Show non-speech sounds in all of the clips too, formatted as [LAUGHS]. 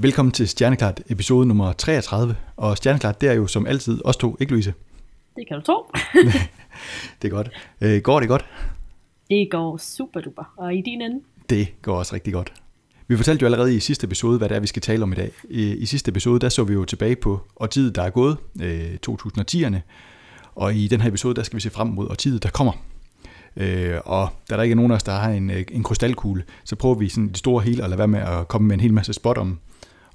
Velkommen til Stjerneklart episode nummer 33. Og Stjerneklart, det er jo som altid os to, ikke Louise? Det kan du tro. [LAUGHS] det er godt. Øh, går det godt? Det går super duper. Og i din ende? Det går også rigtig godt. Vi fortalte jo allerede i sidste episode, hvad det er, vi skal tale om i dag. I, i sidste episode, der så vi jo tilbage på årtiet, der er gået, øh, 2010'erne. Og i den her episode, der skal vi se frem mod årtiet, der kommer. Øh, og da der ikke er nogen af os, der har en, øh, en krystalkugle, så prøver vi sådan det store hele at lade være med at komme med en hel masse spot om,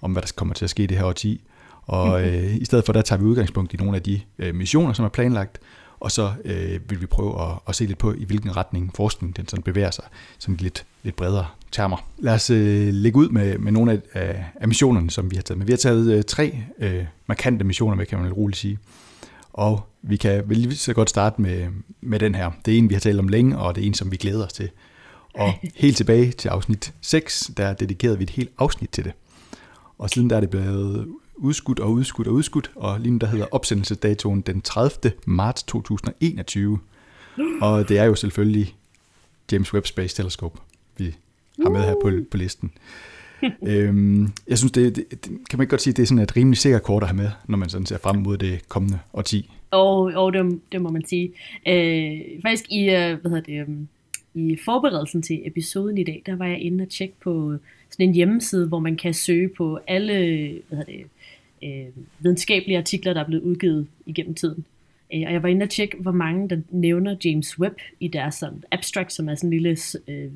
om hvad der kommer til at ske i det her årti. Og mhm. øh, i stedet for, der tager vi udgangspunkt i nogle af de øh, missioner, som er planlagt, og så øh, vil vi prøve at, at se lidt på, i hvilken retning forskning den sådan bevæger sig, som lidt, lidt bredere termer. Lad os øh, lægge ud med, med nogle af, af missionerne, som vi har taget med. Vi har taget øh, tre øh, markante missioner med, kan man roligt sige. Og vi kan vel lige så godt starte med, med den her. Det er en, vi har talt om længe, og det er en, som vi glæder os til. Og [LAUGHS] helt tilbage til afsnit 6, der dedikerede vi et helt afsnit til det. Og siden der er det blevet udskudt og udskudt og udskudt, og lige nu der hedder opsendelsesdatoen den 30. marts 2021. Og det er jo selvfølgelig James Webb Space Telescope, vi har med her på, på listen. øhm, jeg synes, det, det, kan man ikke godt sige, at det er sådan et rimelig sikkert kort at have med, når man sådan ser frem mod det kommende årti. Og, og det, det må man sige. Øh, faktisk i, øh, hvad hedder det, um, i forberedelsen til episoden i dag, der var jeg inde og tjekke på sådan en hjemmeside, hvor man kan søge på alle hvad hedder det, øh, videnskabelige artikler, der er blevet udgivet igennem tiden. Øh, og jeg var inde og tjekke, hvor mange der nævner James Webb i deres sådan, abstract, som er sådan en lille øh,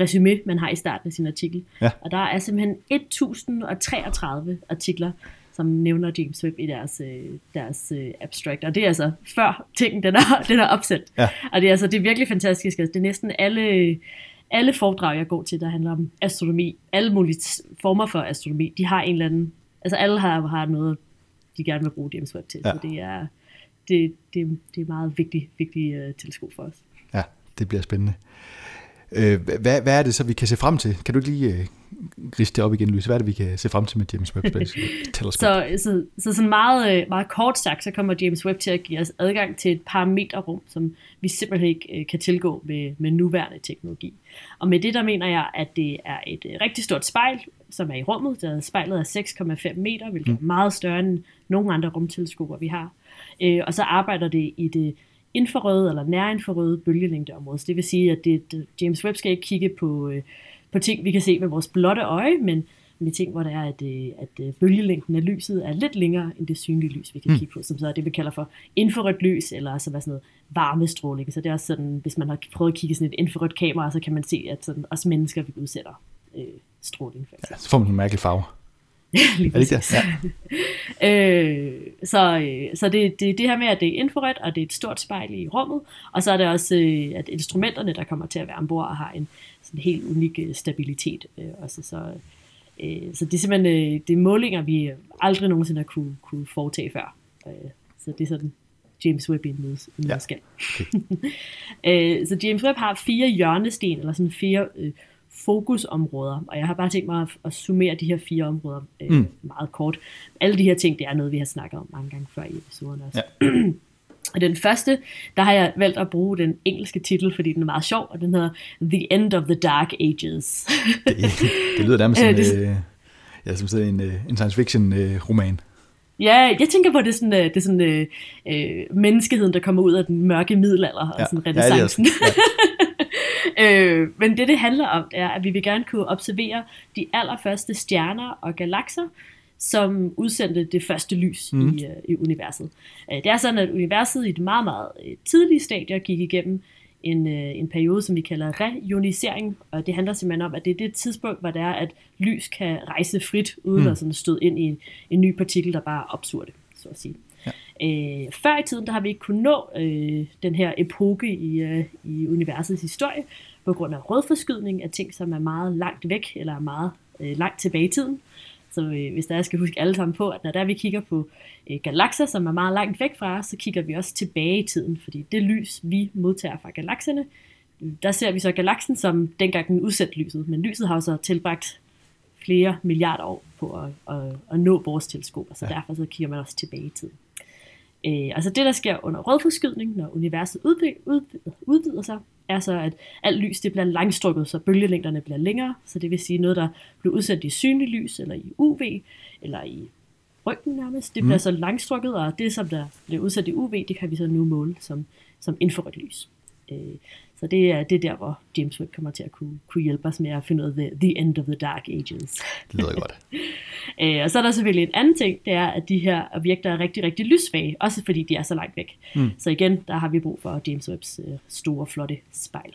resume, man har i starten af sin artikel. Ja. Og der er simpelthen 1033 artikler, som nævner James Webb i deres, øh, deres øh, abstract. Og det er altså før ting, den er, [LAUGHS] den er opsat. Ja. Og det er, altså, det er virkelig fantastisk. Altså, det er næsten alle, alle foredrag, jeg går til, der handler om astronomi. Alle mulige former for astronomi. De har en eller anden... Altså alle har, har noget, de gerne vil bruge James Webb til. Ja. Så det er, det, det, det er meget vigtigt, vigtigt uh, teleskop for os. Ja, det bliver spændende. Øh, hvad, hvad er det så, vi kan se frem til? Kan du ikke lige øh, riste det op igen, Louise? Hvad er det, vi kan se frem til med James Webb Space [LAUGHS] Telescope? så, så, så sådan meget, øh, meget kort sagt, så kommer James Webb til at give os adgang til et par meter rum, som vi simpelthen ikke kan tilgå med, med nuværende teknologi. Og med det, der mener jeg, at det er et rigtig stort spejl, som er i rummet. Der spejlet er 6,5 meter, hvilket mm. er meget større end nogle andre rumteleskoper, vi har. Og så arbejder det i det infrarøde eller nærinfrarøde bølgelængdeområde. Så det vil sige, at det, det, James Webb skal ikke kigge på, øh, på ting, vi kan se med vores blotte øje, men med ting, hvor det er, at, øh, at øh, bølgelængden af lyset er lidt længere end det synlige lys, vi kan mm. kigge på, som så er det, vi kalder for infrarødt lys, eller altså hvad sådan noget varmestråling. Så det er også sådan, hvis man har prøvet at kigge sådan et infrarødt kamera, så kan man se, at sådan, også mennesker vi udsætter øh, stråling. For ja, så får man en mærkelig farve. [LAUGHS] Lige er det ikke det? Ja. [LAUGHS] øh, så øh, så det, det, det her med, at det er infrarødt, og det er et stort spejl i rummet, og så er det også, øh, at instrumenterne, der kommer til at være ombord, har en sådan helt unik øh, stabilitet. Øh, også, så, øh, så det er simpelthen øh, det er målinger, vi aldrig nogensinde har kunne, kunne foretage før. Øh, så det er sådan James Webb i en nødskal. Ja. Okay. [LAUGHS] øh, så James Webb har fire hjørnesten, eller sådan fire øh, fokusområder, og jeg har bare tænkt mig at, at summere de her fire områder øh, mm. meget kort. Alle de her ting, det er noget, vi har snakket om mange gange før i episoden også. Ja. og den første, der har jeg valgt at bruge den engelske titel, fordi den er meget sjov, og den hedder The End of the Dark Ages. [LAUGHS] det, det lyder nærmest som, det, øh, ja, som sådan en, øh, en science fiction øh, roman. Ja, jeg tænker på, at det er sådan, øh, det er sådan øh, øh, menneskeheden, der kommer ud af den mørke middelalder, og ja. sådan renaissancen. Ja, [LAUGHS] øh, men det, det handler om, er, at vi vil gerne kunne observere de allerførste stjerner og galakser, som udsendte det første lys mm. i, uh, i universet. Uh, det er sådan, at universet i et meget, meget uh, tidlige stadie gik igennem en, uh, en periode, som vi kalder reionisering, og det handler simpelthen om, at det er det tidspunkt, hvor det er, at lys kan rejse frit, uden mm. at sådan støde ind i en, en ny partikel, der bare opsuger det, så at sige. Øh, før i tiden, der har vi ikke kunnet nå øh, den her epoke i, øh, i universets historie, på grund af rødforskydning af ting, som er meget langt væk, eller meget øh, langt tilbage i tiden. Så øh, hvis der jeg skal huske alle sammen på, at når der vi kigger på øh, galakser, som er meget langt væk fra os, så kigger vi også tilbage i tiden, fordi det lys, vi modtager fra galakserne, der ser vi så galaksen som dengang den udsendte lyset, men lyset har jo så tilbragt flere milliarder år på at, at, at nå vores teleskoper, så ja. derfor så kigger man også tilbage i tiden. Øh, altså det, der sker under rødforskydning, når universet udvider, udvider, udvider sig, er så, at alt lys det bliver langstrukket, så bølgelængderne bliver længere. Så det vil sige noget, der bliver udsendt i synlig lys, eller i UV, eller i ryggen nærmest. Det bliver mm. så langstrukket, og det, som der bliver udsat i UV, det kan vi så nu måle som, som infrarødt lys. Øh, så det er, det er der, hvor James Webb kommer til at kunne, kunne hjælpe os med at finde ud af the, the end of the dark ages. Det lyder godt. [LAUGHS] øh, og så er der selvfølgelig en anden ting, det er, at de her objekter er rigtig, rigtig lysvage, også fordi de er så langt væk. Mm. Så igen, der har vi brug for James Webbs øh, store, flotte spejl.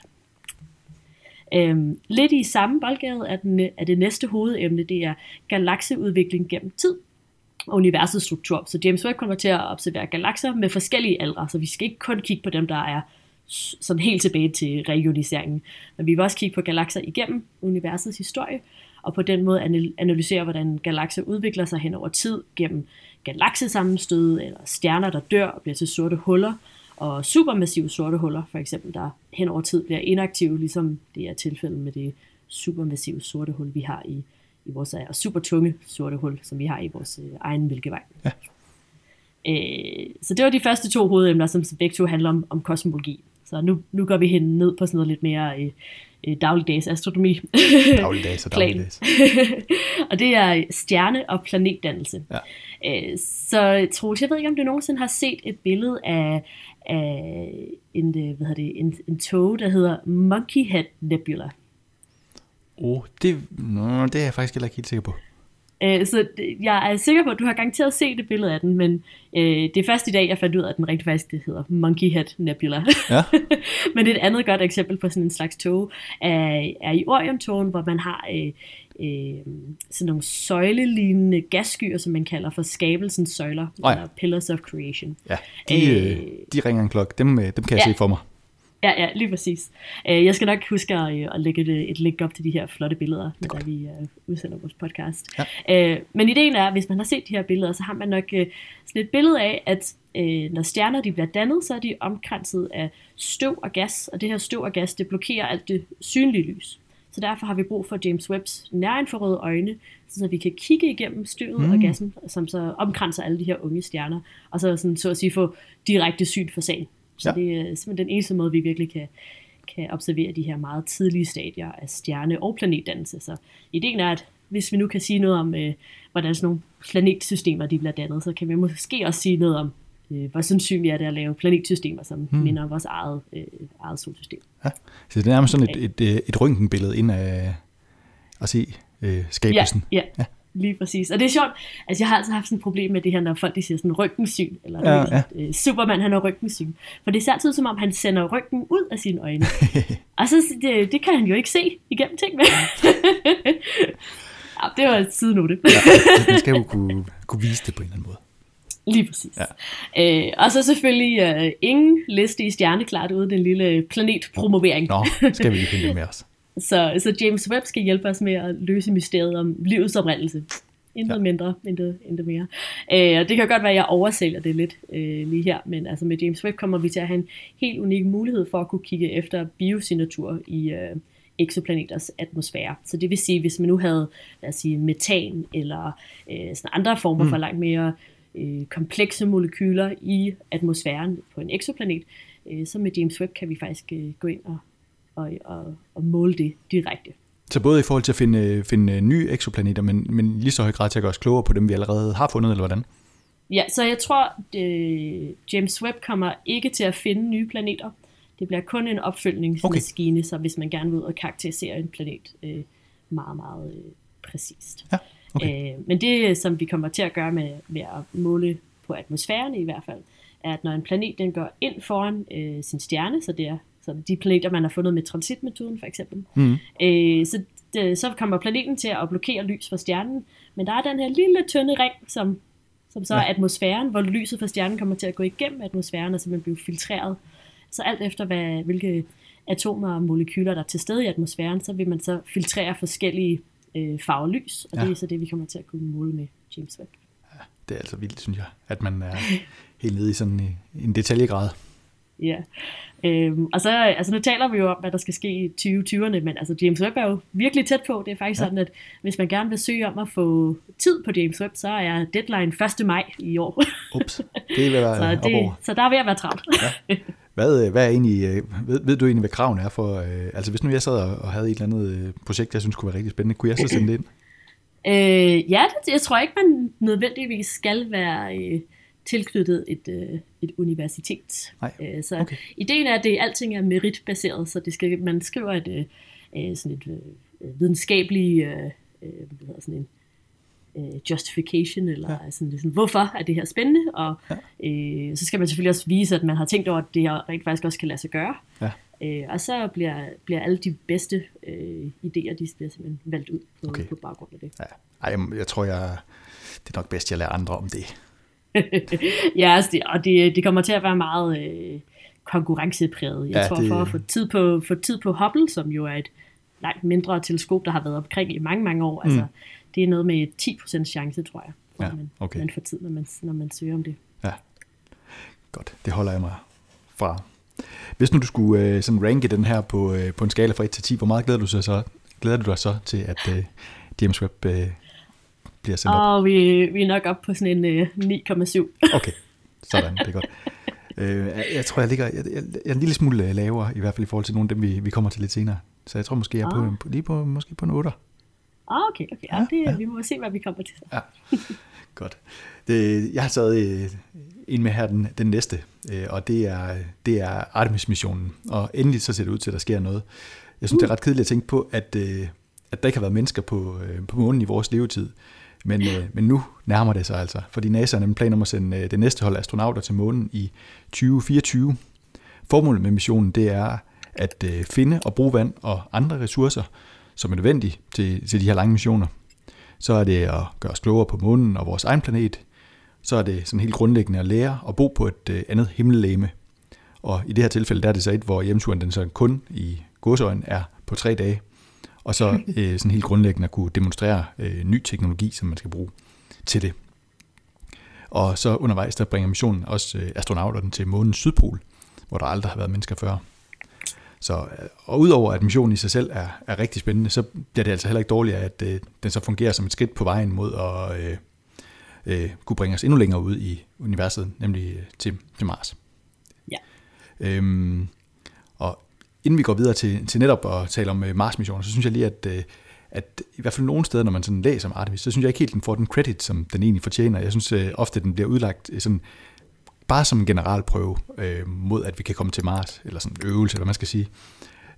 Øhm, lidt i samme boldgade er, den, er det næste hovedemne, det er galakseudvikling gennem tid og universets struktur. Så James Webb kommer til at observere galakser med forskellige aldre, så vi skal ikke kun kigge på dem, der er sådan helt tilbage til reioniseringen. Men vi vil også kigge på galakser igennem universets historie, og på den måde analysere, hvordan galakser udvikler sig hen over tid gennem galaksesammenstød, eller stjerner, der dør og bliver til sorte huller, og supermassive sorte huller, for eksempel, der hen over tid bliver inaktive, ligesom det er tilfældet med det supermassive sorte hul, vi har i, i vores, og super tunge sorte hul, som vi har i vores øh, egen mælkevej. Ja. Øh, så det var de første to hovedemner, som begge to handler om, om kosmologi. Så nu, nu går vi hen ned på sådan noget lidt mere øh, øh, dagligdags astronomi. Dagligdags og [LAUGHS] dagligdags. [LAUGHS] og det er stjerne- og planetdannelse. Ja. Øh, så Troels, jeg ved ikke, om du nogensinde har set et billede af, af en, øh, hvad det, en, en tog, der hedder Monkey Head Nebula. Oh, det, no, det er jeg faktisk heller ikke helt sikker på. Øh, så jeg er sikker på, at du har garanteret set det billede af den, men øh, det er først i dag, jeg fandt ud af, at den rigtig faktisk det hedder Monkey Head Nebula. Ja. [LAUGHS] men det er et andet godt eksempel på sådan en slags tog, er, er i Orion-togen, hvor man har øh, øh, sådan nogle søjlelignende gasskyer, som man kalder for skabelsens søjler, oh ja. eller Pillars of Creation. Ja, de, øh, øh de ringer en klok. Dem, dem kan jeg ja. se for mig. Ja, ja, lige præcis. Øh, jeg skal nok huske at, øh, at lægge et, et link op til de her flotte billeder, når vi uh, udsender vores podcast. Ja. Men ideen er, at hvis man har set de her billeder, så har man nok sådan et billede af, at når stjerner de bliver dannet, så er de omkranset af støv og gas, og det her støv og gas, det blokerer alt det synlige lys. Så derfor har vi brug for James Webbs nærinfrarøde øjne, så vi kan kigge igennem støvet mm. og gassen, som så omkranser alle de her unge stjerner, og så, sådan, så at sige få direkte syn for sagen. Så ja. det er simpelthen den eneste måde, vi virkelig kan, kan observere de her meget tidlige stadier af stjerne- og planetdannelse. Så ideen er, at hvis vi nu kan sige noget om, øh, hvordan sådan nogle planetsystemer de bliver dannet, så kan vi måske også sige noget om, øh, hvor sandsynligt er det at lave planetsystemer, som hmm. minder om vores eget, øh, eget solsystem. Ja. Så det er nærmest sådan et, et, et, røntgenbillede ind af at se øh, skabelsen. Ja, ja. ja. Lige præcis. Og det er sjovt, altså jeg har altid haft sådan et problem med det her, når folk de siger sådan røntgensyn, eller ja, ja. Øh, Superman han har røntgensyn. For det ser altid som om, han sender røntgen ud af sine øjne. [LAUGHS] og så det, det kan han jo ikke se igennem ting med. [LAUGHS] ja, det var sidenote. ja, man skal jo kunne, kunne vise det på en eller anden måde. Lige præcis. Ja. Øh, og så selvfølgelig øh, ingen liste i stjerneklart ude den lille planetpromovering. Nå, skal vi lige finde det med os. Så, så James Webb skal hjælpe os med at løse mysteriet om livets oprindelse. Intet ja. mindre, intet, intet mere. Øh, og det kan godt være, at jeg oversælger det lidt øh, lige her, men altså med James Webb kommer vi til at have en helt unik mulighed for at kunne kigge efter biosignatur i øh, exoplaneters atmosfære. Så det vil sige, hvis man nu havde lad os sige, metan eller øh, sådan andre former mm. for langt mere øh, komplekse molekyler i atmosfæren på en exoplanet, øh, så med James Webb kan vi faktisk øh, gå ind og og, og, og måle det direkte. Så både i forhold til at finde, finde nye eksoplaneter, men, men lige så høj grad til at gøre os klogere på dem, vi allerede har fundet, eller hvordan? Ja, så jeg tror, det, James Webb kommer ikke til at finde nye planeter. Det bliver kun en opfølgningsmaskine, okay. så hvis man gerne vil ud og karakterisere en planet øh, meget, meget øh, præcist. Ja, okay. øh, men det, som vi kommer til at gøre med, med at måle på atmosfæren i hvert fald, er, at når en planet den går ind foran øh, sin stjerne, så det er så de planeter, man har fundet med transitmetoden for eksempel. Mm. Øh, så, det, så kommer planeten til at blokere lys fra stjernen, men der er den her lille tynde ring, som, som så ja. er atmosfæren, hvor lyset fra stjernen kommer til at gå igennem atmosfæren og simpelthen blive filtreret. Så alt efter, hvad, hvilke atomer og molekyler, der er til stede i atmosfæren, så vil man så filtrere forskellige øh, farver lys, og ja. det er så det, vi kommer til at kunne måle med James Webb. Ja, det er altså vildt, synes jeg, at man er [LAUGHS] helt nede i sådan en detaljegrad. Ja. Øhm, og så, altså nu taler vi jo om, hvad der skal ske i 2020'erne, men altså James Webb er jo virkelig tæt på. Det er faktisk ja. sådan, at hvis man gerne vil søge om at få tid på James Webb, så er deadline 1. maj i år. Ups, det er at [LAUGHS] være så, det, så der er ved at være travlt. Ja. Hvad, øh, hvad er egentlig, øh, ved, ved du egentlig, hvad kraven er for, øh, altså hvis nu jeg sad og havde et eller andet projekt, jeg synes kunne være rigtig spændende, kunne jeg så sende det ind? Øh, ja, det, jeg tror ikke, man nødvendigvis skal være øh, tilknyttet et, øh, et universitet. Nej. Øh, så okay. ideen er, at det alting er meritbaseret, så det skal, man skriver et, øh, øh sådan et øh, videnskabeligt, øh, øh, hvad sådan en, øh, justification, eller ja. sådan, sådan, hvorfor er det her spændende, og ja. øh, så skal man selvfølgelig også vise, at man har tænkt over, at det her rent faktisk også kan lade sig gøre. Ja. Øh, og så bliver, bliver alle de bedste øh, idéer, de bliver simpelthen valgt ud på, okay. på baggrund af det. Ja. Ej, jeg, tror, jeg, det er nok bedst, jeg lærer andre om det. [LAUGHS] ja, altså det, og det, det kommer til at være meget øh, konkurrencepræget. Jeg ja, tror, det... for at få tid, på, få tid på Hubble, som jo er et langt mindre teleskop, der har været omkring i mange, mange år, altså, mm. altså det er noget med 10% chance, tror jeg, for ja, man, okay. man får tid, når man, når man søger om det. Ja, godt. Det holder jeg mig fra. Hvis nu du skulle øh, sådan ranke den her på, øh, på en skala fra 1 til 10, hvor meget glæder du, sig så, glæder du dig så til, at øh, James Webb øh, bliver sendt op? Og vi, vi er nok op på sådan en øh, 9,7. okay, sådan, det er godt. [LAUGHS] Øh, jeg, tror, jeg ligger jeg, jeg, jeg er en lille smule øh, lavere, i hvert fald i forhold til nogle af dem, vi, vi kommer til lidt senere. Så jeg tror måske, jeg er ah. på, lige på, måske på en 8. Ah, okay, okay. Ja, det, ja. Vi må se, hvad vi kommer til. Ja, [LAUGHS] godt. Det, jeg har taget øh, en med her den, den næste, øh, og det er, det er Artemis-missionen. Og endelig så ser det ud til, at der sker noget. Jeg synes, uh. det er ret kedeligt at tænke på, at, øh, at der ikke har været mennesker på, på månen i vores levetid. Men, øh, men nu nærmer det sig altså, fordi NASA har nemlig planer om at sende øh, det næste hold astronauter til månen i 2024. Formålet med missionen det er at øh, finde og bruge vand og andre ressourcer, som er nødvendige til, til de her lange missioner. Så er det at gøre os klogere på månen og vores egen planet. Så er det sådan helt grundlæggende at lære at bo på et øh, andet himmellegeme. Og i det her tilfælde, der er det så et, hvor hjemturen den så kun i godsøjen er på tre dage. Og så øh, sådan helt grundlæggende at kunne demonstrere øh, ny teknologi, som man skal bruge til det. Og så undervejs, der bringer missionen også øh, astronauterne til månens sydpol, hvor der aldrig har været mennesker før. Så, øh, og udover at missionen i sig selv er, er rigtig spændende, så bliver det altså heller ikke dårligt, at øh, den så fungerer som et skridt på vejen mod at øh, øh, kunne bringe os endnu længere ud i universet, nemlig øh, til, til Mars. Ja. Øhm, inden vi går videre til, til netop at tale om øh, Mars-missioner, så synes jeg lige, at, øh, at i hvert fald nogle steder, når man sådan læser om Artemis, så synes jeg ikke helt, den får den credit, som den egentlig fortjener. Jeg synes øh, ofte, at den bliver udlagt sådan bare som en generalprøve øh, mod, at vi kan komme til Mars, eller sådan en øvelse, eller hvad man skal sige.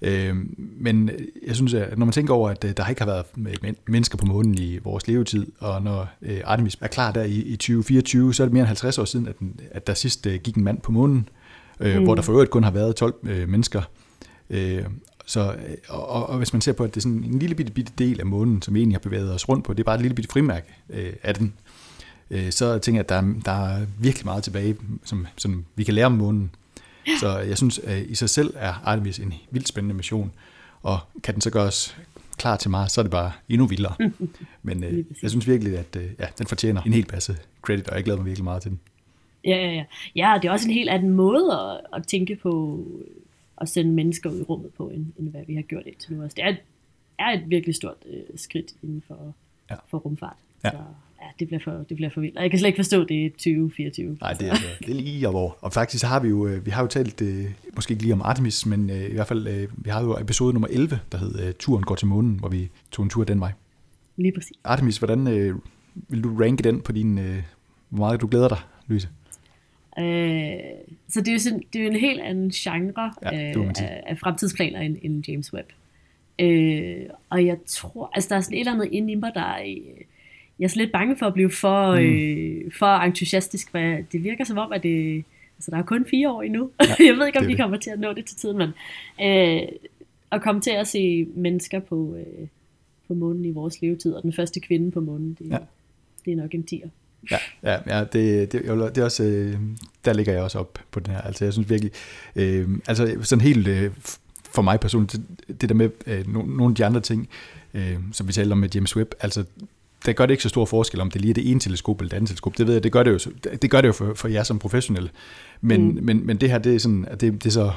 Øh, men jeg synes, at når man tænker over, at øh, der ikke har været mennesker på månen i vores levetid, og når øh, Artemis er klar der i, i 2024, så er det mere end 50 år siden, at, den, at der sidst øh, gik en mand på månen, øh, mm. hvor der for øvrigt kun har været 12 øh, mennesker. Øh, så, og, og hvis man ser på, at det er sådan en lille bitte, bitte del af månen, som vi egentlig har bevæget os rundt på, det er bare et lille bitte frimærke øh, af den øh, så tænker jeg, at der, der er virkelig meget tilbage, som, som vi kan lære om månen. Ja. Så jeg synes, at i sig selv er Artemis en vildt spændende mission, og kan den så gøres klar til Mars, så er det bare endnu vildere. [LAUGHS] Men øh, jeg synes virkelig, at øh, ja, den fortjener en helt passe credit, og jeg glæder mig virkelig meget til den. Ja, ja, ja. Ja, det er også en helt anden måde at, at tænke på at sende mennesker ud i rummet på, end, end hvad vi har gjort indtil nu. Altså, det er, er et virkelig stort øh, skridt inden for, ja. for rumfart. Ja. Så, ja, det bliver for, det bliver for vildt. Og jeg kan slet ikke forstå, det er 2024. Nej, det er, det er lige over. Og faktisk har vi jo, øh, vi har jo talt, øh, måske ikke lige om Artemis, men øh, i hvert fald, vi har jo episode nummer 11, der hed Turen går til månen, hvor vi tog en tur den vej. Lige præcis. Artemis, hvordan vil du ranke den på din, hvor meget du glæder dig, Louise? Øh, så det er jo sådan, det er jo en helt anden genre ja, af, af fremtidsplaner end, end James Webb. Øh, og jeg tror, altså der er sådan et eller andet inde i mig, der er, jeg er så lidt bange for at blive for, mm. øh, for entusiastisk, for det virker som om, at det, altså der er kun fire år endnu. Ja, [LAUGHS] jeg ved ikke, om de kommer til at nå det til tiden, men øh, at komme til at se mennesker på, øh, på månen i vores levetid, og den første kvinde på månen, det, ja. det er nok en tiger. Ja, ja, ja det, det, det er også, øh, der ligger jeg også op på den her. Altså jeg synes virkelig, øh, altså sådan helt øh, for mig personligt, det, det der med øh, no, nogle af de andre ting, øh, som vi talte om med James Webb, altså der gør det ikke så stor forskel, om det lige er det ene teleskop eller det andet teleskop. Det ved jeg, det gør det jo, det gør det jo for, for jer som professionelle. Men, mm. men, men det her, det er, sådan, at det, det er så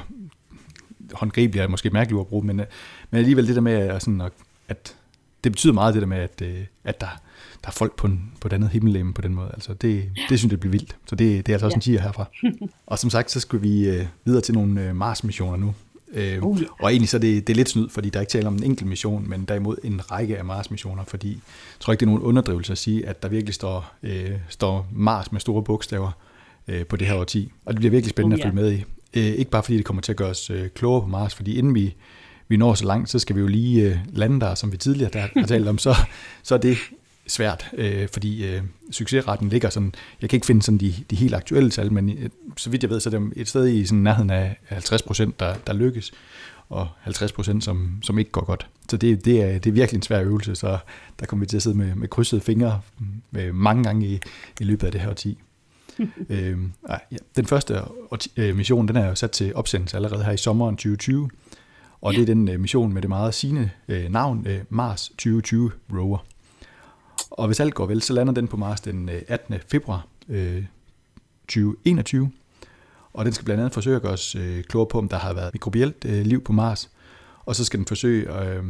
håndgribeligt, er måske mærkeligt at bruge, men, men alligevel det der med, at, sådan, at det betyder meget det der med, at, øh, at der, der er folk på, en, på et andet himmellegeme på den måde. Altså det, det synes jeg bliver vildt. Så det, det er altså også ja. en tiger herfra. [LAUGHS] og som sagt, så skal vi øh, videre til nogle øh, Mars-missioner nu. Øh, uh. Og egentlig så er det, det er lidt snyd, fordi der er ikke tale om en enkelt mission, men derimod en række af Mars-missioner, fordi jeg tror ikke, det er nogen underdrivelse at sige, at der virkelig står, øh, står Mars med store bogstaver øh, på det her årti. Og det bliver virkelig spændende uh, ja. at følge med i. Øh, ikke bare fordi det kommer til at gøre os øh, klogere på Mars, fordi inden vi, vi når så langt, så skal vi jo lige øh, lande der, som vi tidligere der har talt om, så, så er det svært, øh, fordi øh, succesretten ligger sådan, jeg kan ikke finde sådan de, de helt aktuelle tal, men øh, så vidt jeg ved, så er det et sted i sådan nærheden af 50 procent, der, der lykkes, og 50 procent, som, som ikke går godt. Så det, det, er, det er virkelig en svær øvelse, så der kommer vi til at sidde med, med krydsede fingre med mange gange i, i løbet af det her årti. [LAUGHS] øh, ja, den første mission, den er jo sat til opsendelse allerede her i sommeren 2020, og det er den øh, mission med det meget sigende øh, navn, øh, Mars 2020 Rover. Og hvis alt går vel, så lander den på Mars den 18. februar 2021. Og den skal blandt andet forsøge at gøre os klogere på, om der har været mikrobielt liv på Mars. Og så skal den forsøge at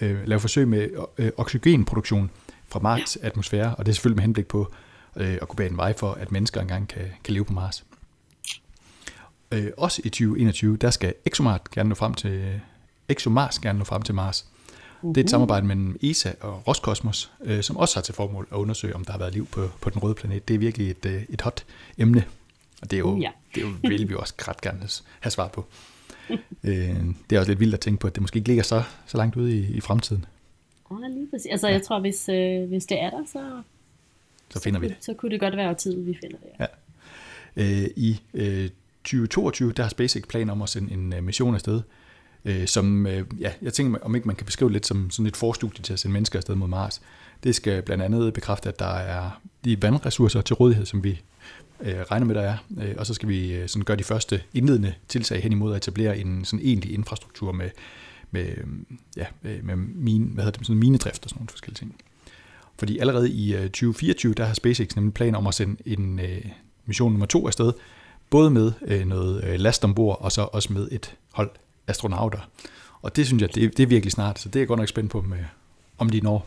lave forsøg med oxygenproduktion fra Mars atmosfære, og det er selvfølgelig med henblik på at kunne bane en vej for, at mennesker engang kan, kan leve på Mars. Også i 2021, der skal ExoMars gerne nå frem til, ExoMars gerne nå frem til Mars. Uh-huh. Det er et samarbejde mellem ESA og Roskosmos, øh, som også har til formål at undersøge, om der har været liv på, på den røde planet. Det er virkelig et, øh, et hot emne, og det er jo, ja. det er jo [LAUGHS] vil vi også ret gerne have svar på. øh, det er også lidt vildt at tænke på, at det måske ikke ligger så, så langt ude i, i fremtiden. Ja, lige præcis. Altså, ja. jeg tror, hvis, øh, hvis det er der, så, så finder så, vi det. Så kunne det godt være tid, vi finder det. Ja. ja. Øh, I øh, 2022, der har SpaceX planer om at sende en øh, mission afsted, øh, som, øh, ja, jeg tænker, om ikke man kan beskrive lidt som sådan et forstudie til at sende mennesker afsted mod Mars. Det skal blandt andet bekræfte, at der er de vandressourcer til rådighed, som vi øh, regner med, der er. Øh, og så skal vi øh, sådan gøre de første indledende tiltag hen imod at etablere en sådan egentlig infrastruktur med, med, øh, ja, øh, med mine, hvad hedder det, sådan minedrift og sådan nogle forskellige ting. Fordi allerede i 2024, der har SpaceX nemlig planer om at sende en mission nummer to afsted, både med noget last ombord, og så også med et hold astronauter. Og det synes jeg, det, det er virkelig snart, så det er jeg godt nok spændt på, med, om de når.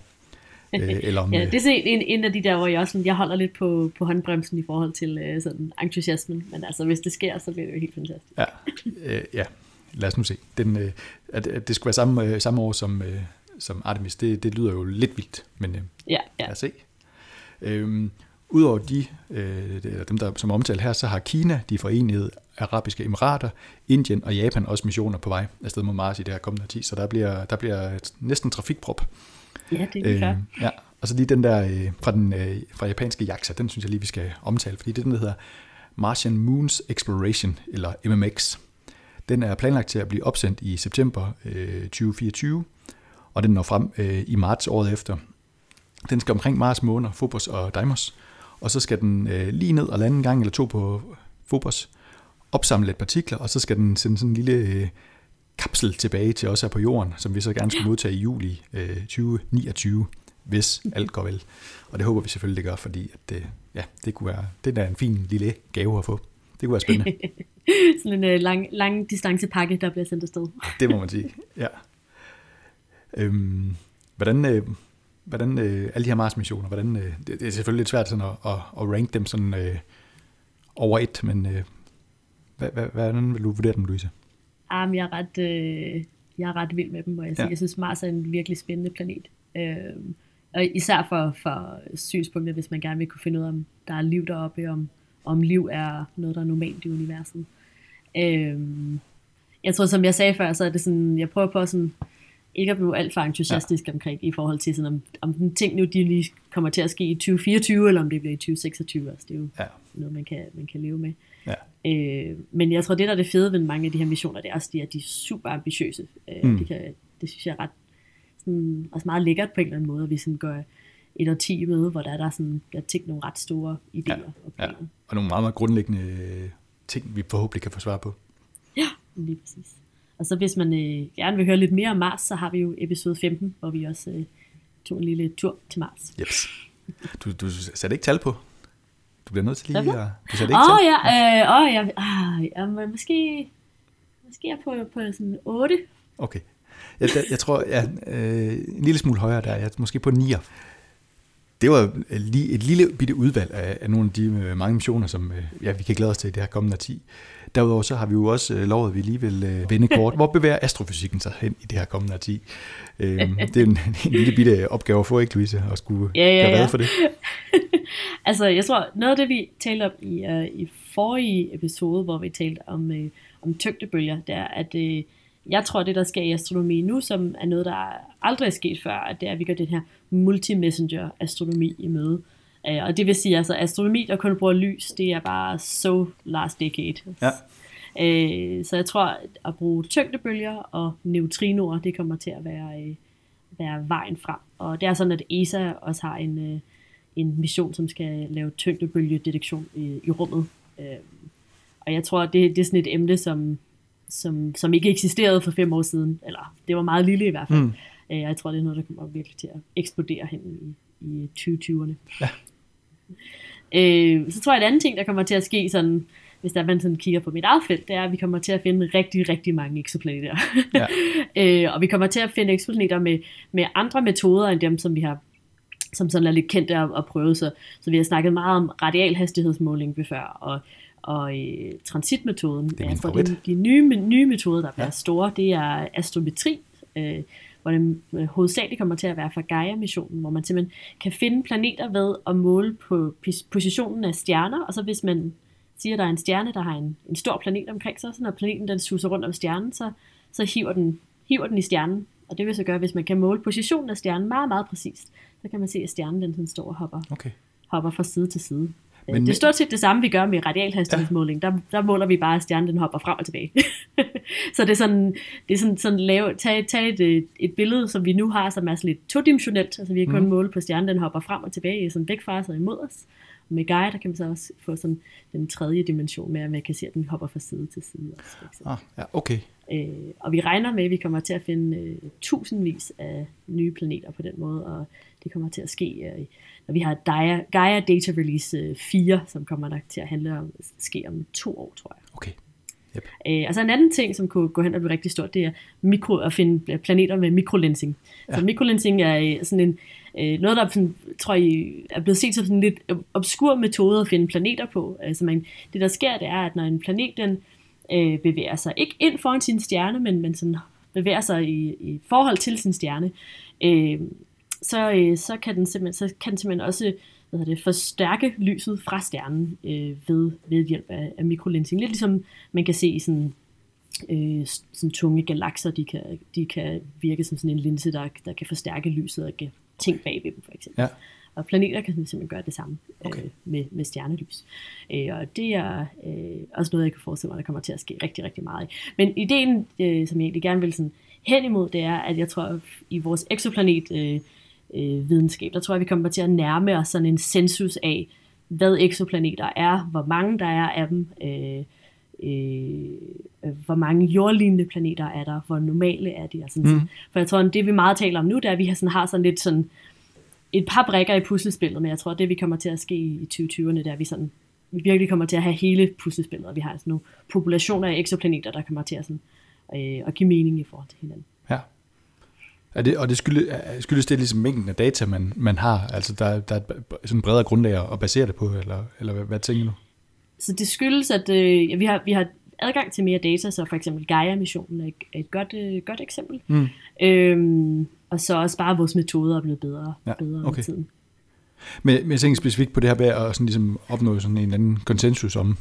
Øh, [LAUGHS] eller om, ja, det er en, en af de der, hvor jeg, også, jeg holder lidt på, på håndbremsen i forhold til øh, sådan entusiasmen. Men altså, hvis det sker, så bliver det jo helt fantastisk. Ja, øh, ja. lad os nu se. Den, øh, at, at det skulle være samme, øh, samme år som, øh, som Artemis, det, det lyder jo lidt vildt, men øh, ja, ja. lad os se. Øhm, Udover de, øh, dem, der som omtalt her, så har Kina, de forenede arabiske emirater, Indien og Japan også missioner på vej afsted mod Mars i det her kommende 10, så der bliver, der bliver næsten trafikprop. Ja, det er øh, Ja, og så lige den der øh, fra den øh, fra japanske JAXA, den synes jeg lige, vi skal omtale, fordi det er den, der hedder Martian Moons Exploration, eller MMX. Den er planlagt til at blive opsendt i september øh, 2024, og den når frem øh, i marts året efter. Den skal omkring Mars måner, Phobos og Deimos, og så skal den øh, lige ned og lande en gang eller to på Phobos, opsamle lidt partikler, og så skal den sende sådan en lille øh, kapsel tilbage til os her på jorden, som vi så gerne skal modtage i juli øh, 2029, hvis alt går vel. Og det håber vi selvfølgelig, det gør, fordi at, øh, ja, det kunne være det er en fin lille gave at få. Det kunne være spændende. [LAUGHS] sådan en øh, lang, lang distancepakke, der bliver sendt afsted. det må man sige, ja. Øhm, hvordan, øh, hvordan øh, alle de her Mars-missioner, hvordan, øh, det, det er selvfølgelig lidt svært sådan at, at, at rank dem sådan øh, over et, men øh, hvad, hvad, hvordan vil du vurdere dem, Louise? Um, jeg, er ret, øh, jeg er ret vild med dem, må jeg sige. Ja. Jeg synes, Mars er en virkelig spændende planet. Øh, og især for, for synspunktet, hvis man gerne vil kunne finde ud af, om der er liv deroppe, om, om liv er noget, der er normalt i universet. Øh, jeg tror, som jeg sagde før, så er det sådan, jeg prøver på sådan, ikke at blive alt for entusiastisk ja. omkring i forhold til, sådan, om, om den ting nu de lige kommer til at ske i 2024, eller om det bliver i 2026. Altså, det er jo ja. noget, man kan, man kan leve med. Ja. Øh, men jeg tror, det der er det fede ved mange af de her missioner, det er også, at de er super ambitiøse. Øh, mm. det, kan, det synes jeg er ret sådan, også meget lækkert på en eller anden måde, at vi sådan går et og ti med, hvor der er der sådan, der tænkt nogle ret store idéer. Ja. Og, ja. og nogle meget, meget grundlæggende ting, vi forhåbentlig kan få svar på. Ja, lige præcis. Og så hvis man øh, gerne vil høre lidt mere om Mars, så har vi jo episode 15, hvor vi også øh, tog en lille tur til Mars. Jeps. Du, du satte ikke tal på? Du bliver nødt til lige at... Du satte ikke oh, tal? Ja, øh, oh, ja, ah, ja, måske, måske er på, på sådan 8. Okay. Jeg, jeg tror, ja, øh, en lille smule højere der. Jeg måske på 9. Det var lige et lille bitte udvalg af, af nogle af de øh, mange missioner, som øh, ja, vi kan glæde os til i det her kommende 10. Derudover så har vi jo også øh, lovet, at vi lige vil vende kort. Hvor bevæger astrofysikken sig hen i det her kommende 10? Øhm, det er en, en lille bitte opgave at få, ikke Louise, at skulle ja, ja, ja. gøre for det? [LAUGHS] altså, jeg tror, noget af det, vi talte om i, uh, i forrige episode, hvor vi talte om, uh, om tyngdebølger, det er, at uh, jeg tror, det der sker i astronomi nu, som er noget, der aldrig er sket før, at det er, at vi gør den her multi-messenger astronomi i møde. Uh, og det vil sige, altså astronomi, der kun bruger lys, det er bare so last decade. Ja. Uh, så jeg tror, at bruge tyngdebølger og neutrinoer, det kommer til at være, uh, være vejen frem. Og det er sådan, at ESA også har en, uh, en mission, som skal lave tyngdebølgedetektion i, i rummet. Uh, og jeg tror, det, det er sådan et emne, som som, som ikke eksisterede for fem år siden. Eller det var meget lille i hvert fald. Mm. Øh, jeg tror, det er noget, der kommer virkelig til at eksplodere hen i, i 2020'erne. Ja. Øh, så tror jeg, at en anden ting, der kommer til at ske, sådan, hvis der man sådan kigger på mit eget felt, det er, at vi kommer til at finde rigtig, rigtig mange eksoplaneter. Ja. [LAUGHS] øh, og vi kommer til at finde eksoplaneter med, med andre metoder, end dem, som vi har som sådan er lidt kendte og, og prøvet. Så, så vi har snakket meget om radialhastighedsmåling ved før, og og øh, transitmetoden, det er favorit. De, de nye, nye metoder, der bliver ja. store, det er astrometri, øh, hvor det øh, hovedsageligt kommer til at være fra Gaia-missionen, hvor man simpelthen kan finde planeter ved at måle på positionen af stjerner, og så hvis man siger, at der er en stjerne, der har en, en stor planet omkring sig, så når planeten den suser rundt om stjernen, så, så hiver, den, hiver den i stjernen. Og det vil så gøre, hvis man kan måle positionen af stjernen meget, meget præcist, så kan man se, at stjernen den sådan står og hopper, okay. hopper fra side til side. Men, det er stort set det samme, vi gør med radialhastighedsmåling. Ja. Der, der måler vi bare, at stjernen den hopper frem og tilbage. [LAUGHS] så det er sådan, det er sådan, sådan lave, tag, tag et, et billede, som vi nu har, som er sådan lidt todimensionelt. Altså vi har kun mm. målt på stjernen, den hopper frem og tilbage, sådan væk fra os og imod os. Og med Gaia, der kan vi så også få sådan den tredje dimension med, at man kan se, at den hopper fra side til side. Også, ah, ja, okay. Øh, og vi regner med, at vi kommer til at finde øh, tusindvis af nye planeter på den måde, og det kommer til at ske øh, og vi har Gaia, Gaia Data Release 4, øh, som kommer der til at handle om, ske om to år, tror jeg. Okay. Yep. Øh, og så en anden ting, som kunne gå hen og blive rigtig stort, det er mikro, at finde planeter med mikrolensing. Ja. Så mikrolensing er øh, sådan en, øh, noget, der sådan, tror jeg, er blevet set som sådan en lidt obskur metode at finde planeter på. Altså man, det der sker, det er, at når en planet den, øh, bevæger sig, ikke ind foran sin stjerne, men, men sådan bevæger sig i, i forhold til sin stjerne, øh, så, øh, så, kan den simpelthen, så kan den simpelthen også hvad det, forstærke lyset fra stjernen øh, ved, ved hjælp af, af mikrolensing. Lidt ligesom man kan se i sådan, øh, sådan tunge galakser, de kan, de kan virke som sådan en linse, der, der kan forstærke lyset og kan ting bag ved dem for eksempel. Ja. Og planeter kan simpelthen gøre det samme øh, okay. øh, med, med stjernelys. Øh, og det er øh, også noget, jeg kan forestille mig, der kommer til at ske rigtig, rigtig meget. Men ideen, øh, som jeg egentlig gerne vil sådan hen imod, det er, at jeg tror, at i vores exoplanet øh, øh, videnskab. Der tror jeg, vi kommer til at nærme os sådan en sensus af, hvad eksoplaneter er, hvor mange der er af dem, øh, øh, hvor mange jordlignende planeter er der, hvor normale er de. Og sådan, mm. For jeg tror, at det vi meget taler om nu, det er, at vi har sådan, har sådan lidt sådan et par brækker i puslespillet, men jeg tror, at det vi kommer til at ske i 2020'erne, det er, at vi sådan vi virkelig kommer til at have hele puslespillet, og vi har sådan nogle populationer af eksoplaneter, der kommer til at, sådan, øh, at give mening i forhold til hinanden. Ja. Er det, og det skyldes, skyldes det ligesom mængden af data, man, man har? Altså der, der er et sådan bredere grundlag at basere det på, eller, eller hvad, hvad tænker du? Så det skyldes, at øh, vi, har, vi har adgang til mere data, så for eksempel Gaia-missionen er et, et godt, øh, godt eksempel. Mm. Øhm, og så også bare vores metoder er blevet bedre, ja, bedre okay. med tiden. Men, men jeg tænker specifikt på det her med at sådan ligesom opnå sådan en eller anden konsensus om,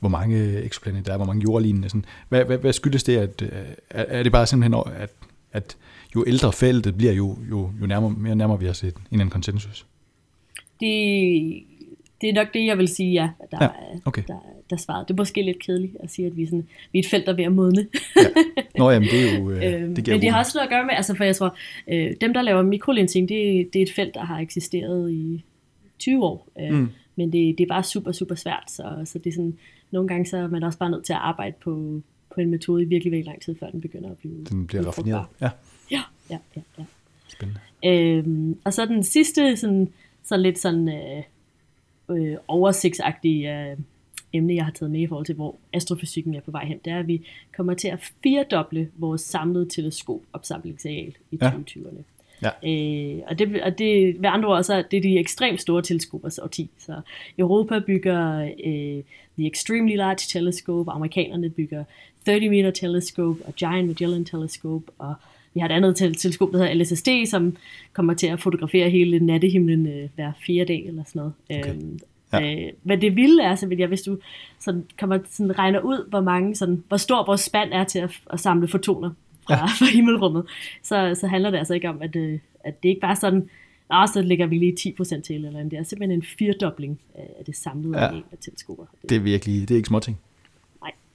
hvor mange eksoplaneter der er, hvor mange jordlignende. Sådan. Hvad, hvad, hvad skyldes det? At, er, er det bare simpelthen, at, at jo ældre feltet bliver, jo, jo, jo nærmere, mere nærmere vi har set en anden konsensus. Det, det er nok det, jeg vil sige, ja, der, ja, okay. der, der svaret. Det er måske lidt kedeligt at sige, at vi sådan, vi er et felt, der er ved at modne. ja. Nå jamen, det er jo... Øh, øhm, det men det har også noget at gøre med, altså for jeg tror, øh, dem der laver mikrolensing, det, det er et felt, der har eksisteret i 20 år. Øh, mm. Men det, det er bare super, super svært, så, så det er sådan, nogle gange så er man også bare nødt til at arbejde på, på en metode i virkelig, virkelig lang tid, før den begynder at blive Den bliver raffineret, ja. Ja, ja, ja. ja. spændende. Øhm, og så den sidste, sådan, så lidt sådan øh, øh, oversigtsagtige øh, emne, jeg har taget med i forhold til, hvor astrofysikken er på vej hen, det er, at vi kommer til at firedoble vores samlede teleskopopsamlingsareal i ja. 2020'erne. Ja. Øh, og, det, og det, ved andre ord, så er det de ekstremt store teleskopers årti. Så Europa bygger øh, The Extremely Large Telescope, amerikanerne bygger 30 Meter Telescope og Giant Magellan Telescope, og vi har et andet teleskop, der hedder LSSD, som kommer til at fotografere hele nattehimlen øh, hver fire dag eller sådan noget. Okay. Øhm, Ja. Øh, men det vilde er, så vil jeg, hvis du sådan, kommer sådan, regner ud, hvor mange, sådan, hvor stor vores spand er til at, at samle fotoner fra, ja. fra himmelrummet, så, så handler det altså ikke om, at, øh, at det ikke bare sådan, Nå, så lægger vi lige 10% til, eller andet. det er simpelthen en firdobling af det samlede ja. af teleskoper. Det, det er virkelig, det er ikke småting.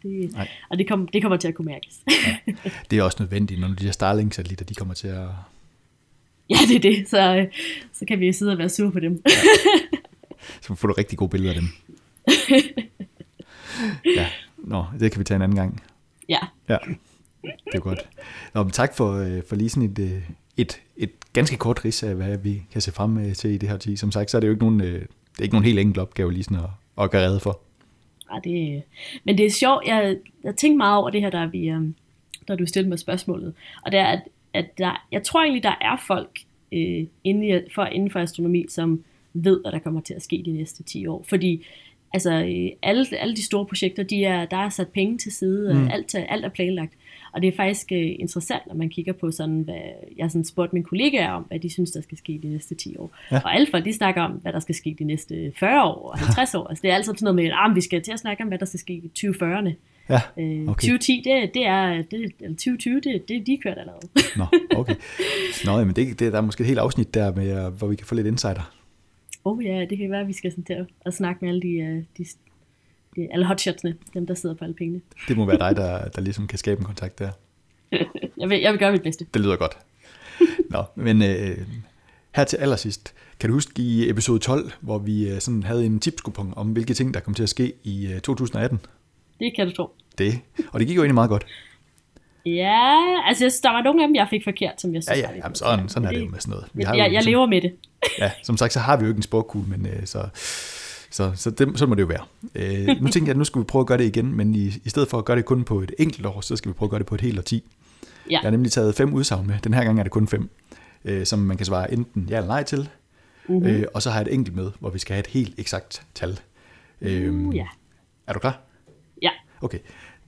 Det, Nej. og det, kom, det kommer til at kunne mærkes. ja. [LAUGHS] Det er også nødvendigt, når de her Starlink-satellitter, de kommer til at... Ja, det er det, så, så kan vi sidde og være sure på dem. ja. [LAUGHS] Så får du rigtig gode billeder af dem. [LAUGHS] ja, nå, det kan vi tage en anden gang. Ja. Ja, det er godt. Nå, men tak for, øh, for lige sådan et, øh, et, et ganske kort rids af, hvad vi kan se frem øh, til i det her tid. Som sagt, så er det jo ikke nogen, det er ikke nogen helt enkelt opgave lige sådan at, at gøre redde for. Ja, det, men det er sjovt, jeg, jeg tænkte meget over det her, der, vi, der du stillede mig spørgsmålet. Og det er, at, at der, jeg tror egentlig, der er folk øh, inden, for, inden for astronomi, som ved, hvad der kommer til at ske de næste 10 år. Fordi altså, øh, alle, alle de store projekter, de er, der er sat penge til side, mm. alt, alt er planlagt. Og det er faktisk uh, interessant, når man kigger på sådan, hvad jeg sådan spurgte mine kollegaer om, hvad de synes, der skal ske de næste 10 år. Ja. Og alle folk, de snakker om, hvad der skal ske de næste 40 år og 50 år. Altså, det er altid sådan noget med, at ah, vi skal til at snakke om, hvad der skal ske i 2040'erne. Ja, øh, okay. 2010, det, det er, det, eller 2020, det, det de kørt allerede. Nå, okay. Nå, men det, det, der er måske et helt afsnit der, med, hvor vi kan få lidt insider oh ja, det kan være, at vi skal sådan til at, at snakke med alle de, øh, de, de alle hotshotsene, dem der sidder på alle pengene. Det må være dig, der, der ligesom kan skabe en kontakt der. [LAUGHS] jeg, vil, jeg vil gøre mit bedste. Det lyder godt. [LAUGHS] Nå, men øh, her til allersidst, kan du huske i episode 12, hvor vi øh, sådan havde en tipskupon om, hvilke ting, der kom til at ske i øh, 2018? Det kan du tro. Det, og det gik jo egentlig meget godt. Ja, altså der var nogle af dem, jeg fik forkert, som jeg synes. Ja, ja, jamen, sådan, sådan er det jo med sådan noget. Vi har jeg, jo, jeg lever med det. ja, som sagt, så har vi jo ikke en sporkugle, men øh, så, så, så, det, så må det jo være. Øh, nu tænker jeg, at nu skal vi prøve at gøre det igen, men i, i stedet for at gøre det kun på et enkelt år, så skal vi prøve at gøre det på et helt årti. Ja. Jeg har nemlig taget fem udsagn med. Den her gang er det kun fem, øh, som man kan svare enten ja eller nej til. Uh-huh. Øh, og så har jeg et enkelt med, hvor vi skal have et helt eksakt tal. Øh, uh, ja. Er du klar? Ja. Okay.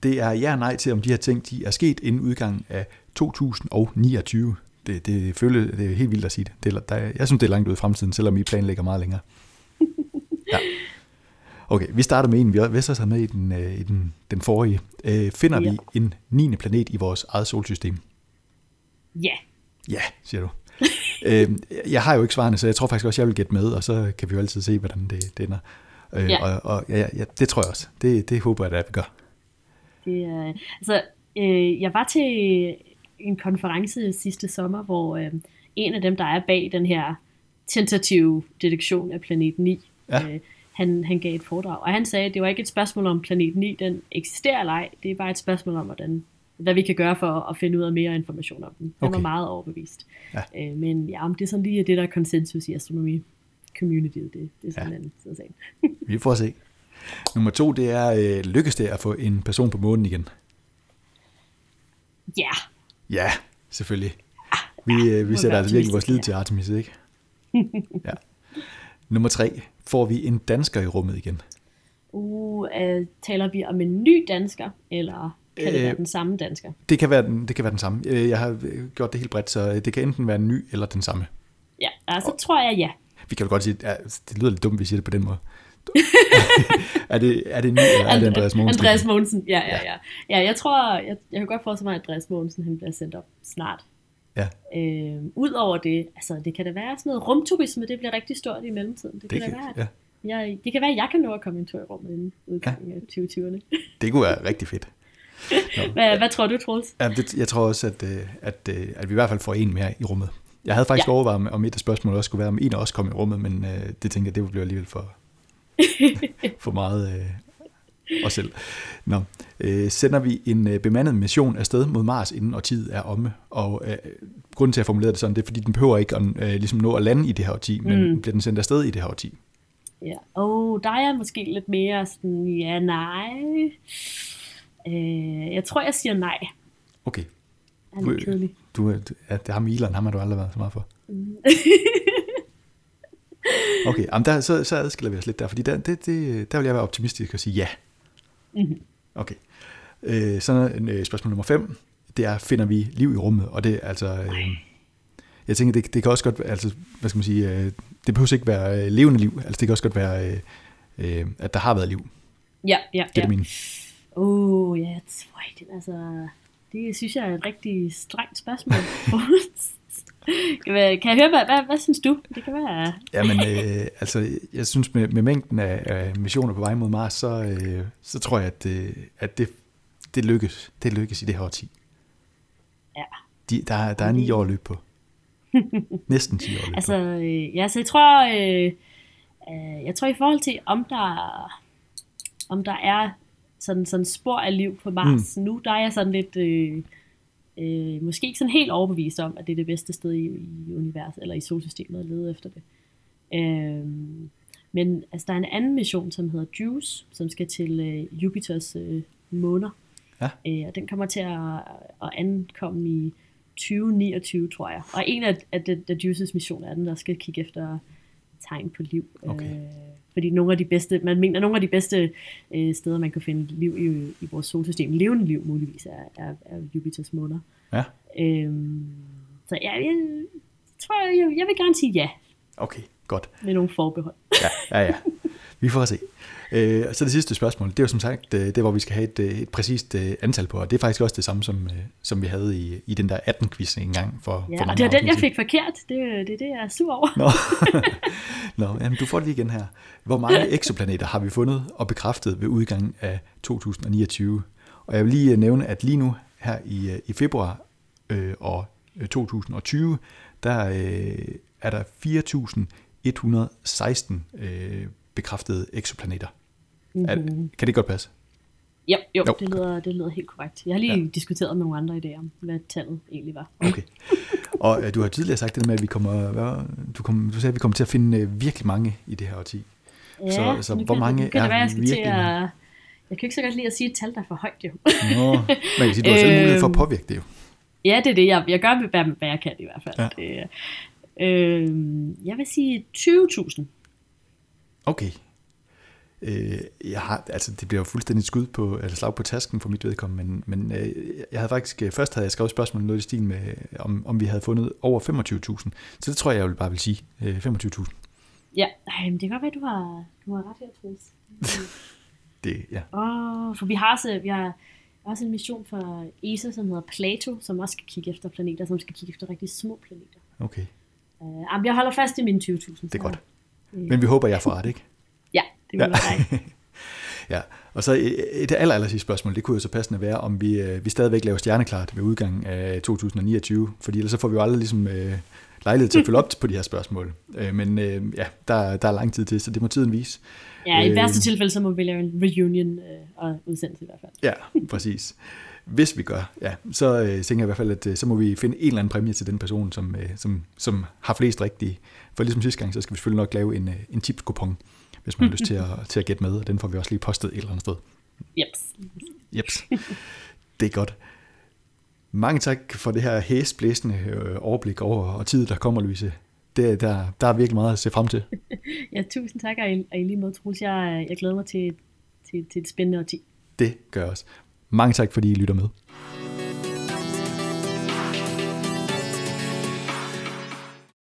Det er ja og nej til, om de her ting de er sket inden udgangen af 2029. Det, det, føles, det er helt vildt at sige det. det der, jeg synes, det er langt ud i fremtiden, selvom I planlægger meget længere. Ja. Okay, vi starter med en, vi også har med i den, øh, i den, den forrige. Øh, finder ja. vi en 9. planet i vores eget solsystem? Ja. Ja, siger du. [LAUGHS] øh, jeg har jo ikke svarene, så jeg tror faktisk også, jeg vil gætte med, og så kan vi jo altid se, hvordan det, det ender. Øh, ja. Og, og ja, ja, det tror jeg også. Det, det håber jeg, at vi gør. Det, øh, altså, øh, jeg var til en konference sidste sommer, hvor øh, en af dem, der er bag den her tentative detektion af planet 9, ja. øh, han, han gav et foredrag, og han sagde, at det var ikke et spørgsmål om planet 9, den eksisterer eller ej, det er bare et spørgsmål om, hvordan, hvad vi kan gøre for at finde ud af mere information om den. Han okay. var meget overbevist. Ja. Øh, men ja, det er sådan lige det, der er konsensus i astronomi communityet, det, det er sådan ja. en anden side [LAUGHS] Vi får se. Nummer to, det er, øh, lykkes det at få en person på månen igen? Ja. Ja, selvfølgelig. Vi, øh, vi sætter altså virkelig vores lid til Artemis, ikke? [LAUGHS] ja. Nummer tre, får vi en dansker i rummet igen? Uh, uh taler vi om en ny dansker, eller kan det være øh, den samme dansker? Det kan være den, det kan være den samme. Øh, jeg har gjort det helt bredt, så det kan enten være en ny eller den samme. Ja, altså Og, tror jeg ja. Vi kan jo godt sige, at det lyder lidt dumt, hvis vi siger det på den måde. [LAUGHS] er, det, er det ny, eller er det Andreas Mogensen? Andreas Mogensen, ja, ja, ja. Ja, jeg tror, jeg, jeg kan godt forestille mig, at Andreas Mogensen han bliver sendt op snart. Ja. Øh, Udover det, altså det kan da være sådan noget rumturisme, det bliver rigtig stort i mellemtiden. Det kan, det kan da være, ja. jeg, det kan være, at jeg kan nå at komme en tur i rummet inden udgangen ja. af 2020'erne. det kunne være rigtig fedt. hvad, hvad tror du, Troels? Ja, det, jeg tror også, at, øh, at, øh, at vi i hvert fald får en mere i rummet. Jeg havde faktisk ja. overvejet, om et af spørgsmålene også skulle være, om en os kom i rummet, men øh, det tænker jeg, det blive alligevel for, [LAUGHS] for meget... Øh, [LAUGHS] os selv. Nå, øh, sender vi en øh, bemandet mission afsted mod Mars, inden årtiet er omme. Og øh, grunden til, at jeg formulerede det sådan, det er, fordi den behøver ikke at øh, ligesom nå at lande i det her årti, men mm. bliver den sendt afsted i det her årti. Ja, og der er måske lidt mere sådan, ja, nej. Øh, jeg tror, jeg siger nej. Okay. Er kedelig. Du, ja, det har Milan, ham har du aldrig været så meget for. Mm. [LAUGHS] okay, jamen der, så, så adskiller vi os lidt der, fordi der, det, det, der vil jeg være optimistisk og sige ja. Mm-hmm. Okay. Øh, så øh, spørgsmål nummer 5, det er, finder vi liv i rummet? Og det er altså... Øh, jeg tænker, det, det kan også godt, altså, hvad skal man sige, øh, det behøver ikke være øh, levende liv, altså det kan også godt være, øh, øh, at der har været liv. Ja, ja, det er ja. det. Oh, ja, yeah, right. altså, det synes jeg er et rigtig strengt spørgsmål. [LAUGHS] kan jeg høre, hvad, hvad, hvad synes du? Det kan være... Jamen, øh, altså, jeg synes med, med mængden af, af missioner på vej mod Mars, så, øh, så tror jeg, at, øh, at det, det lykkes. Det lykkes i det her årti. Ja. De, der, der er ni år løb på. [LAUGHS] Næsten 10 år løb altså, øh, ja, så jeg tror, øh, øh, jeg tror i forhold til, om der, om der er sådan, sådan spor af liv på Mars mm. nu, der er jeg sådan lidt... Øh, øh, måske ikke sådan helt overbevist om, at det er det bedste sted i, i universet, eller i solsystemet at lede efter det. Øh, men altså, der er en anden mission, som hedder JUICE, som skal til øh, Jupiters øh, måner. Ja. Øh, og den kommer til at, at ankomme i 2029, tror jeg. Og en af, af de JUICE's missioner er den, der skal kigge efter tegn på liv. Okay. Øh, fordi nogle af de bedste, man mener, nogle af de bedste øh, steder, man kan finde liv i, i vores solsystem, levende liv muligvis, er, er, er Jupiters måner. Ja. Øhm, så ja, jeg, jeg tror, jeg, jeg vil gerne sige ja. Okay, godt. Med nogle forbehold. ja, ja, ja. Vi får se. Øh, så det sidste spørgsmål, det er jo som sagt øh, det, hvor vi skal have et, øh, et præcist øh, antal på, og det er faktisk også det samme, som, som vi havde i, i den der 18-quiz en gang for, ja, for og det er den, jeg fik forkert. Det, det er det, jeg er sur over. Nå, [LAUGHS] Nå jamen, du får det igen her. Hvor mange [LAUGHS] eksoplaneter har vi fundet og bekræftet ved udgangen af 2029? Og jeg vil lige nævne, at lige nu her i, i februar øh, år 2020, der øh, er der 4.116 øh, bekræftede eksoplaneter. Mm-hmm. Er, kan det godt passe? Ja, jo, jo. Det, lyder, det lyder helt korrekt. Jeg har lige ja. diskuteret med nogle andre idéer om, hvad tallet egentlig var. Okay. Og uh, du har tidligere sagt det med, at vi kommer, hvad, du, kom, du sagde, at vi kommer til at finde uh, virkelig mange i det her årti. Ja, så, så hvor kan, mange kan er det være, jeg skal virkelig til at, Jeg kan ikke så godt lide at sige et tal, der er for højt, jo. Nå, man kan sige, du har selv mulighed for at påvirke det jo. Ja, det er det. Jeg, jeg gør, hvad, hvad jeg kan i hvert fald. Ja. Det, øh, jeg vil sige 20.000. Okay. Øh, jeg har, altså det bliver jo fuldstændig skud på, eller slag på tasken for mit vedkommende, men, men øh, jeg havde faktisk, øh, først havde jeg skrevet spørgsmål noget i stil med, om, om vi havde fundet over 25.000. Så det tror jeg, jeg vil bare vil sige, øh, 25.000. Ja, Ej, men det kan godt være, du har, du har ret her, Troels. [LAUGHS] det, ja. Åh, oh, for vi har, så, vi har også en mission for ESA, som hedder Plato, som også skal kigge efter planeter, som skal kigge efter rigtig små planeter. Okay. Uh, jeg holder fast i mine 20.000. Det er godt. Men vi håber, jeg får ret, ikke? Ja, det vil ja. ja, og så et aller, aller sidste spørgsmål, det kunne jo så passende være, om vi, øh, vi stadigvæk laver stjerneklart ved udgangen af 2029, fordi ellers så får vi jo aldrig ligesom øh, lejlighed til at [LAUGHS] følge op på de her spørgsmål. Øh, men øh, ja, der, der er lang tid til, så det må tiden vise. Ja, i øh, værste tilfælde, så må vi lave en reunion øh, og udsendelse i hvert fald. Ja, præcis. Hvis vi gør, ja, så øh, tænker jeg i hvert fald, at øh, så må vi finde en eller anden præmie til den person, som, øh, som, som har flest rigtige. For ligesom sidste gang, så skal vi selvfølgelig nok lave en, øh, en tipskupon, hvis man har lyst til at, til at gætte med, og den får vi også lige postet et eller andet sted. Jeps. Jeps. Det er godt. Mange tak for det her hæsblæsende øh, overblik over og tid, der kommer, Louise. Det, der, der er virkelig meget at se frem til. [LAUGHS] ja, tusind tak, og i, og i lige måde, Troels. Jeg, jeg glæder mig til, til, til et spændende årti. Det gør også. Mange tak, fordi I lytter med.